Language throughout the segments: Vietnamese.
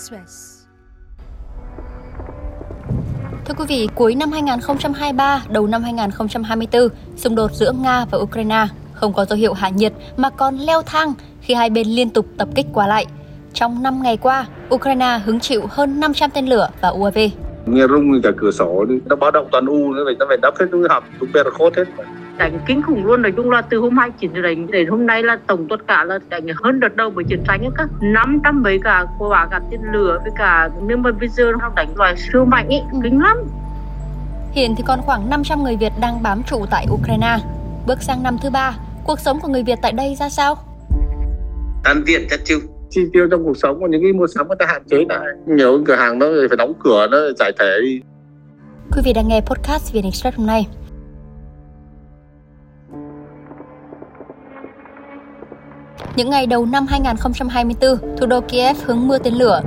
Express. Thưa quý vị, cuối năm 2023, đầu năm 2024, xung đột giữa Nga và Ukraine không có dấu hiệu hạ nhiệt mà còn leo thang khi hai bên liên tục tập kích qua lại. Trong 5 ngày qua, Ukraine hứng chịu hơn 500 tên lửa và UAV. Nghe rung cả cửa sổ, nó báo động toàn U, nó phải, nó phải đắp hết những hầm, chúng ta khốt hết đánh kinh khủng luôn. Nói chung là từ hôm 29 đánh đến hôm nay là tổng tất cả là đánh hơn đợt đầu với chiến tranh ấy các 500 mấy cả quả cả tên lửa với cả nhưng mà bây giờ nó đánh loại siêu mạnh ấy kinh lắm. Hiện thì còn khoảng 500 người Việt đang bám trụ tại Ukraine. Bước sang năm thứ ba, cuộc sống của người Việt tại đây ra sao? Ăn tiện chất chiêu chi tiêu trong cuộc sống của những cái mua sắm người ta hạn chế lại. Nhiều cửa hàng nó phải đóng cửa nó giải thể đi. Quý vị đang nghe podcast Việt Express hôm nay. Những ngày đầu năm 2024, thủ đô Kiev hứng mưa tên lửa.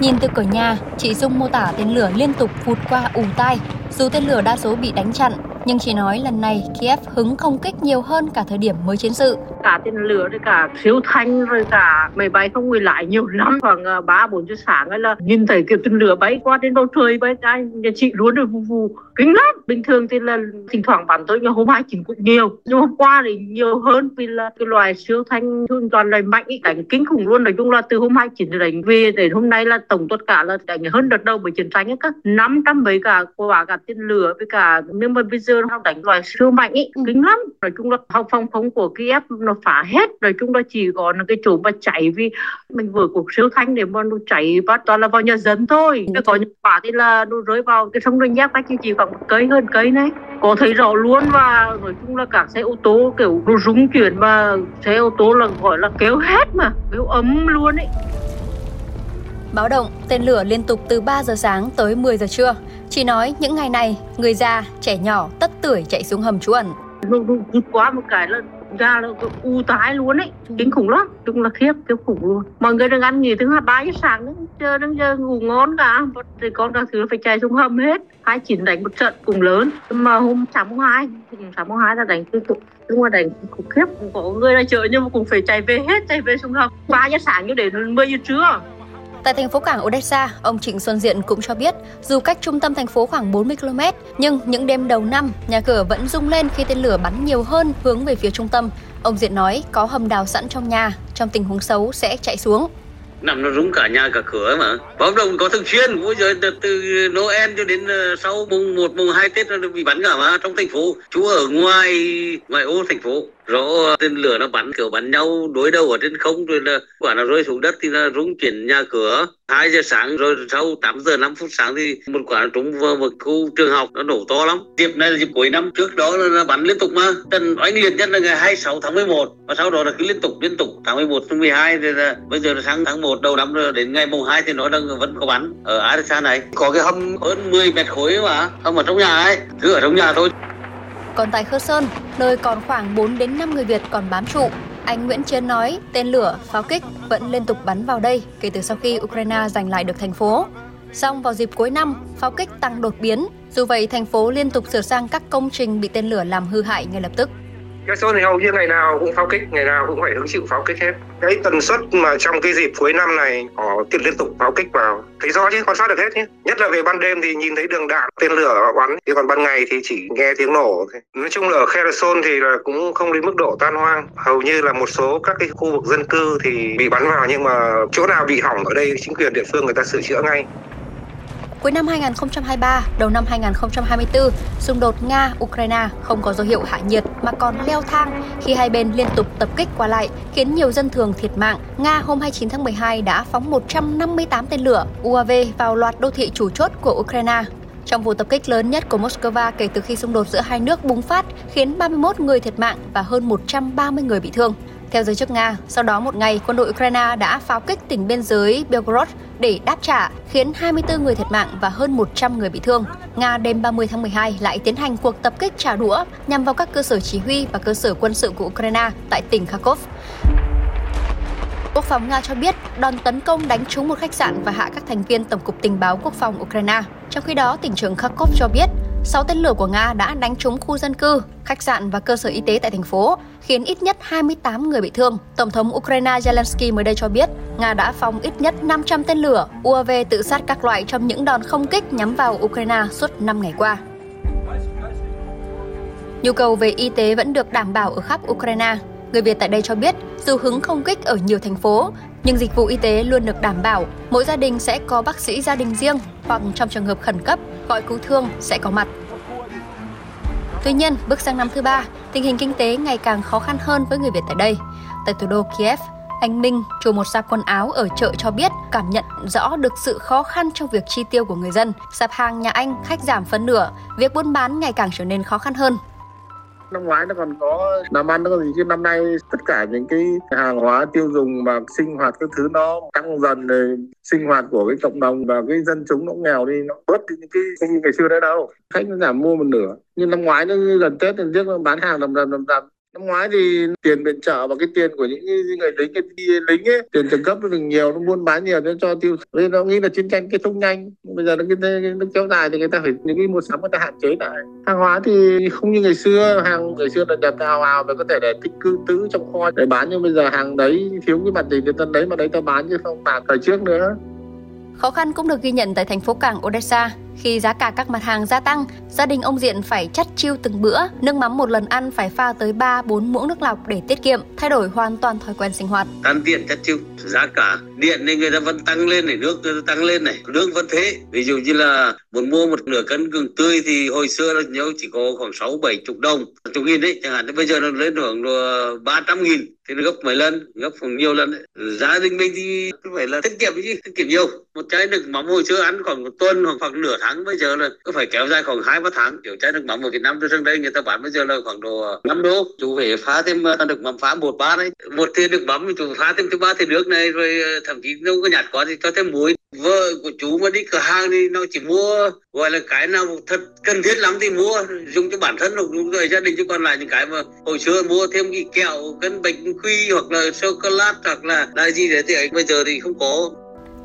Nhìn từ cửa nhà, chị Dung mô tả tên lửa liên tục vụt qua ù tai. Dù tên lửa đa số bị đánh chặn, nhưng chỉ nói lần này Kiev hứng không kích nhiều hơn cả thời điểm mới chiến sự. cả tên lửa rồi cả siêu thanh rồi cả máy bay không người lại nhiều lắm. Khoảng ờ, ba bốn giờ sáng ấy là nhìn thấy kiểu tên lửa bay qua trên bầu trời bay cái nhà chị luôn rồi vù vù kinh lắm. Bình thường thì là thỉnh thoảng bắn tôi nhưng hôm hai chỉ cũng nhiều. Nhưng hôm qua thì nhiều hơn vì là cái loài siêu thanh thường toàn là mạnh ý, đánh kinh khủng luôn. Nói chung là từ hôm hai chỉ đánh về đến hôm nay là tổng tất cả là đánh hơn đợt đầu bởi chiến tranh ấy các năm trăm mấy cả quả cả tên lửa với cả nhưng mà bây giờ nó đánh loài siêu mạnh ý kinh lắm. Nói chung là học phòng không của Kiev nó phá hết. Nói chung là chỉ có cái chỗ mà chạy vì mình vừa cuộc siêu thanh để mà nó chạy bắt toàn là vào nhà dân thôi. Chứ có những quả thì là nó rơi vào cái sông ranh giác cách chỉ khoảng cây hơn cây này. Có thấy rõ luôn và nói chung là các xe ô tô kiểu nó rung chuyển và xe ô tô là gọi là kéo hết mà kéo ấm luôn ấy Báo động, tên lửa liên tục từ 3 giờ sáng tới 10 giờ trưa. Chỉ nói những ngày này, người già, trẻ nhỏ, tất tuổi chạy xuống hầm trú ẩn. nó, rút quá một cái là ra là u tái luôn ấy. Kinh khủng lắm chung là khiếp kinh khủng luôn. Mọi người đang ăn nghỉ thứ hai ba giờ sáng đứng chờ đang giờ ngủ ngon cả. Thì con các thứ phải chạy xuống hầm hết. Hai chín đánh một trận cùng lớn. Mà hôm sáng mùng hai sáng mùng hai là đánh tiếp tục. Nhưng mà đánh khủng khiếp có người ra chợ nhưng mà cũng phải chạy về hết chạy về xuống hầm. Ba giờ sáng như đến 10 giờ trưa Tại thành phố cảng Odessa, ông Trịnh Xuân Diện cũng cho biết, dù cách trung tâm thành phố khoảng 40 km, nhưng những đêm đầu năm, nhà cửa vẫn rung lên khi tên lửa bắn nhiều hơn hướng về phía trung tâm. Ông Diện nói có hầm đào sẵn trong nhà, trong tình huống xấu sẽ chạy xuống. nằm nó rúng cả nhà cả cửa mà báo động có thường xuyên bây giờ từ, từ Noel cho đến ờ, sau mùng 1, mùng 2 Tết nó bị bắn cả mà trong thành phố chú ở ngoài ngoài ô thành phố rõ tên lửa nó bắn, kiểu, bắn nhau, đối đầu ở trên không, rồi là quả nó rơi xuống đất thì nó rung chuyển nhà cửa. 2 giờ sáng, rồi sau 8 giờ 5 phút sáng thì một quả nó trúng vào một khu trường học, nó nổ to lắm. Dịp này là dịp cuối năm, trước đó là nó bắn liên tục mà. Trận oanh liệt nhất là ngày 26 tháng 11 và sau đó là cứ liên tục liên tục. Tháng 11 tháng 12 thì là bây giờ là sáng tháng 1 đầu năm, rồi đến ngày mùng 2 thì nó đang vẫn có bắn ở Arisa này. Có cái hầm hơn 10 mét khối mà, hầm ở trong nhà ấy, cứ ở trong nhà thôi. Còn tại Kherson, nơi còn khoảng 4 đến 5 người Việt còn bám trụ, anh Nguyễn Chiến nói tên lửa, pháo kích vẫn liên tục bắn vào đây kể từ sau khi Ukraine giành lại được thành phố. Song vào dịp cuối năm, pháo kích tăng đột biến. Dù vậy, thành phố liên tục sửa sang các công trình bị tên lửa làm hư hại ngay lập tức. Kherson thì hầu như ngày nào cũng pháo kích, ngày nào cũng phải hứng chịu pháo kích hết. Cái tần suất mà trong cái dịp cuối năm này họ tiền liên tục pháo kích vào, thấy rõ chứ, quan sát được hết nhé. Nhất là về ban đêm thì nhìn thấy đường đạn, tên lửa họ bắn, thì còn ban ngày thì chỉ nghe tiếng nổ. thôi. Nói chung là ở Kherson thì là cũng không đến mức độ tan hoang. Hầu như là một số các cái khu vực dân cư thì bị bắn vào nhưng mà chỗ nào bị hỏng ở đây chính quyền địa phương người ta sửa chữa ngay. Cuối năm 2023, đầu năm 2024, xung đột Nga-Ukraine không có dấu hiệu hạ nhiệt mà còn leo thang khi hai bên liên tục tập kích qua lại, khiến nhiều dân thường thiệt mạng. Nga hôm 29 tháng 12 đã phóng 158 tên lửa UAV vào loạt đô thị chủ chốt của Ukraine. Trong vụ tập kích lớn nhất của Moscow kể từ khi xung đột giữa hai nước bùng phát, khiến 31 người thiệt mạng và hơn 130 người bị thương. Theo giới chức Nga, sau đó một ngày, quân đội Ukraine đã pháo kích tỉnh biên giới Belgorod để đáp trả, khiến 24 người thiệt mạng và hơn 100 người bị thương. Nga đêm 30 tháng 12 lại tiến hành cuộc tập kích trả đũa nhằm vào các cơ sở chỉ huy và cơ sở quân sự của Ukraine tại tỉnh Kharkov. Quốc phòng Nga cho biết đòn tấn công đánh trúng một khách sạn và hạ các thành viên Tổng cục Tình báo Quốc phòng Ukraine. Trong khi đó, tỉnh trưởng Kharkov cho biết 6 tên lửa của Nga đã đánh trúng khu dân cư, khách sạn và cơ sở y tế tại thành phố, khiến ít nhất 28 người bị thương. Tổng thống Ukraine Zelensky mới đây cho biết, Nga đã phóng ít nhất 500 tên lửa UAV tự sát các loại trong những đòn không kích nhắm vào Ukraine suốt 5 ngày qua. Nhu cầu về y tế vẫn được đảm bảo ở khắp Ukraine. Người Việt tại đây cho biết, dù hứng không kích ở nhiều thành phố, nhưng dịch vụ y tế luôn được đảm bảo. Mỗi gia đình sẽ có bác sĩ gia đình riêng hoặc trong trường hợp khẩn cấp, gọi cứu thương sẽ có mặt. Tuy nhiên, bước sang năm thứ ba, tình hình kinh tế ngày càng khó khăn hơn với người Việt tại đây. Tại thủ đô Kiev, anh Minh, chủ một sạp quần áo ở chợ cho biết cảm nhận rõ được sự khó khăn trong việc chi tiêu của người dân. Sạp hàng nhà anh khách giảm phân nửa, việc buôn bán ngày càng trở nên khó khăn hơn năm ngoái nó còn có làm ăn, nó còn gì chứ? Năm nay tất cả những cái hàng hóa tiêu dùng mà sinh hoạt các thứ nó tăng dần rồi sinh hoạt của cái cộng đồng và cái dân chúng nó nghèo đi, nó bớt đi những cái không như ngày xưa đấy đâu. Khách nó giảm mua một nửa. Nhưng năm ngoái nó gần tết thì trước nó bán hàng đầm đầm đầm đầm năm ngoái thì tiền viện trợ và cái tiền của những người lính cái lính ấy, tiền trợ cấp nó được nhiều, nó buôn bán nhiều nó cho tiêu nên nó nghĩ là chiến tranh kết thúc nhanh. Bây giờ nó cái nó kéo dài thì người ta phải, những cái mua sắm người ta hạn chế lại. Hàng hóa thì không như ngày xưa, hàng ngày xưa là đặt ào ào và có thể để tích cư tứ trong kho để bán. Nhưng bây giờ hàng đấy thiếu cái mặt gì, người ta lấy mà đấy ta bán chứ không bán thời trước nữa. Khó khăn cũng được ghi nhận tại thành phố cảng Odessa. Khi giá cả các mặt hàng gia tăng, gia đình ông Diện phải chắt chiêu từng bữa, nước mắm một lần ăn phải pha tới 3 4 muỗng nước lọc để tiết kiệm, thay đổi hoàn toàn thói quen sinh hoạt. Ăn tiện chắt chiêu, giá cả điện nên người ta vẫn tăng lên này, nước tăng lên này, nước vẫn thế. Ví dụ như là muốn mua một nửa cân gừng tươi thì hồi xưa là nhớ chỉ có khoảng 6 7 chục đồng, chục nghìn đấy, chẳng hạn bây giờ nó lên khoảng ờ, 300 nghìn thì nó gấp mấy lần gấp khoảng nhiều lần đấy. gia đình mình thì phải là tiết kiệm chứ tiết kiệm nhiều một trái nước mắm hồi xưa ăn khoảng một tuần hoặc khoảng nửa tháng tháng bây giờ là cứ phải kéo dài khoảng hai ba tháng. Kiểu chai nước mắm ở Việt Nam trước đây, người ta bán bây giờ là khoảng độ 5 đô. Chú về phá thêm được nước mắm phá một ba đấy. Một thìa nước mắm chú phá thêm thứ ba thìa nước này, rồi ờ, thậm chí nếu có nhạt quá thì cho thêm muối. Vợ của chú mà đi cửa hàng thì nó chỉ mua, gọi là cái nào thật cần thiết lắm thì mua, dùng cho bản thân hoặc dùng cho gia đình, chứ còn lại những cái mà hồi xưa mua thêm cái kẹo, cân bánh quy hoặc là sô cô la hoặc là là gì đấy thì ấy, bây giờ thì không có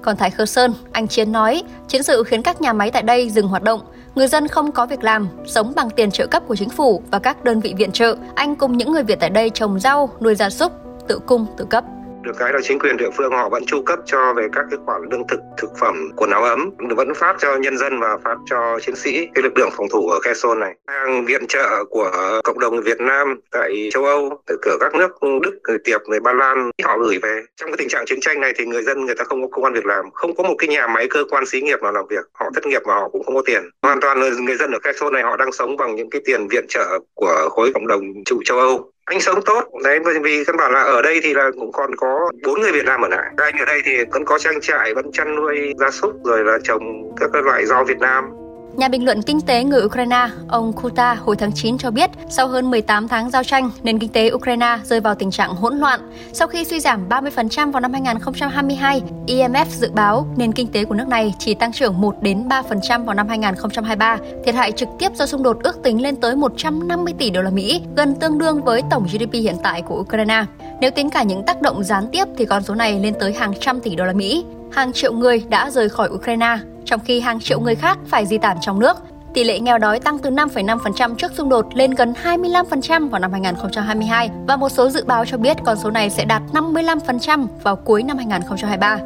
còn tại Khơ Sơn, anh Chiến nói, chiến sự khiến các nhà máy tại đây dừng hoạt động, người dân không có việc làm, sống bằng tiền trợ cấp của chính phủ và các đơn vị viện trợ. Anh cùng những người Việt tại đây trồng rau, nuôi gia súc, tự cung tự cấp được cái là chính quyền địa phương họ vẫn chu cấp cho về các cái khoản lương thực thực phẩm, quần áo ấm, vẫn phát cho nhân dân và phát cho chiến sĩ cái lực lượng phòng thủ ở Kherson này. Hàng viện trợ của cộng đồng Việt Nam tại châu Âu, từ cửa các nước Đức, người Tiệp, người Ba Lan, họ gửi về. Trong cái tình trạng chiến tranh này thì người dân, người ta không có công an việc làm, không có một cái nhà máy cơ quan xí nghiệp nào làm việc, họ thất nghiệp và họ cũng không có tiền. Hoàn toàn là người dân ở Kherson này họ đang sống bằng những cái tiền viện trợ của khối cộng đồng trụ châu Âu anh sống tốt. Đấy vì căn bản là ở đây thì là cũng còn có bốn người Việt Nam ở lại. Anh ở đây thì vẫn có trang trại, vẫn chăn nuôi gia súc, rồi là trồng các loại rau Việt Nam. Nhà bình luận kinh tế người Ukraine, ông Kuta hồi tháng 9 cho biết, sau hơn 18 tháng giao tranh, nền kinh tế Ukraine rơi vào tình trạng hỗn loạn. Sau khi suy giảm 30% vào năm 2022, IMF dự báo nền kinh tế của nước này chỉ tăng trưởng 1 đến 3% vào năm 2023. Thiệt hại trực tiếp do xung đột ước tính lên tới 150 tỷ đô la Mỹ, gần tương đương với tổng GDP hiện tại của Ukraine. Nếu tính cả những tác động gián tiếp thì con số này lên tới hàng trăm tỷ đô la Mỹ. Hàng triệu người đã rời khỏi Ukraine, trong khi hàng triệu người khác phải di tản trong nước. Tỷ lệ nghèo đói tăng từ 5,5% trước xung đột lên gần 25% vào năm 2022 và một số dự báo cho biết con số này sẽ đạt 55% vào cuối năm 2023.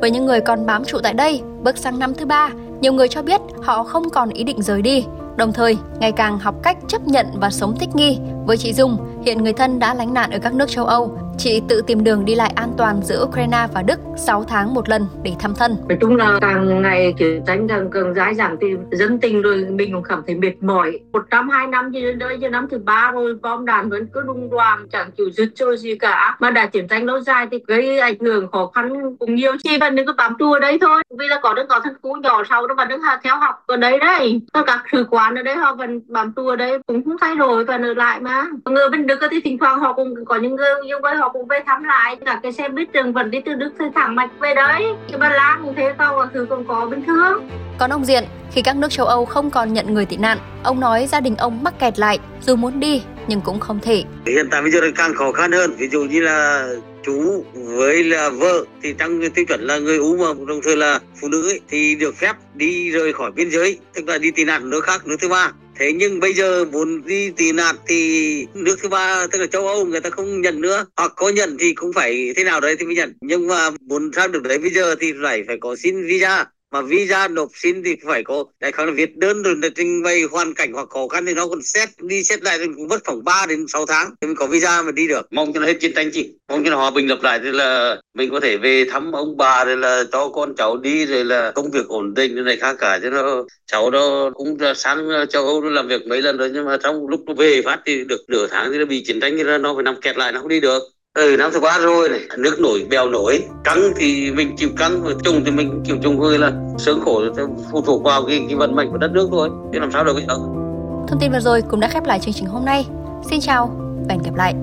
Với những người còn bám trụ tại đây, bước sang năm thứ ba, nhiều người cho biết họ không còn ý định rời đi, đồng thời ngày càng học cách chấp nhận và sống thích nghi. Với chị Dung, hiện người thân đã lánh nạn ở các nước châu Âu, Chị tự tìm đường đi lại an toàn giữa Ukraine và Đức 6 tháng một lần để thăm thân. Nói chung là càng ngày chiến tranh càng càng dài dẳng thì dân tình rồi mình cũng cảm thấy mệt mỏi. Một năm hai năm gì đến đây, giờ năm thứ ba rồi bom đạn vẫn cứ đung đoàng chẳng chịu dứt trôi gì cả. Mà đã chiến tranh lâu dài thì gây ảnh hưởng khó khăn cũng nhiều. Chỉ vẫn đừng có bám trụ ở đây thôi. Vì là có đứa có thân cũ nhỏ sau đó vẫn đứng theo học ở đấy đấy. Tất cả sự quán ở đây họ vẫn bám trụ ở đây cũng không thay đổi và ở lại mà. Người bên Đức thì thỉnh thoảng họ cũng có những người như vậy họ cũng về thăm lại cả cái xe buýt trường vẫn đi từ đức thì thẳng mạch về đấy cái ba lan cũng thế tàu thứ cũng có bình thường còn ông Diện, khi các nước châu Âu không còn nhận người tị nạn, ông nói gia đình ông mắc kẹt lại, dù muốn đi nhưng cũng không thể. Hiện tại bây giờ càng khó khăn hơn, ví dụ như là chú với là vợ thì trong tiêu chuẩn là người ú mà đồng thời là phụ nữ ấy, thì được phép đi rời khỏi biên giới, tức là đi tị nạn nước khác, nước thứ ba. Thế nhưng bây giờ muốn đi tị nạn thì nước thứ ba, tức là châu Âu, người ta không nhận nữa. Hoặc có nhận thì cũng phải thế nào đấy thì mới nhận. Nhưng mà muốn sang được đấy bây giờ thì phải phải có xin visa mà visa nộp xin thì phải có, đại khái là viết đơn rồi, là trình bày hoàn cảnh hoặc khó khăn thì nó còn xét, đi xét lại thì cũng mất khoảng 3 đến 6 tháng thì mình có visa mà đi được. Mong cho nó hết chiến tranh chị. Mong cho nó hòa bình lập lại thì là mình có thể về thăm ông bà, rồi là cho con cháu đi, rồi là công việc ổn định như này khác cả. Cho nó, cháu nó cũng sang châu Âu nó làm việc mấy lần rồi nhưng mà trong lúc nó về phát thì được nửa tháng thì nó bị chiến tranh, thì nó phải nằm kẹt lại, nó không đi được ừ năm thứ ba rồi này nước nổi bèo nổi căng thì mình chịu căng và trùng thì mình chịu trùng hơi là sướng khổ phụ thuộc vào cái, cái vận mệnh của đất nước thôi chứ làm sao được bây giờ. Thông tin vừa rồi cũng đã khép lại chương trình hôm nay. Xin chào và hẹn gặp lại.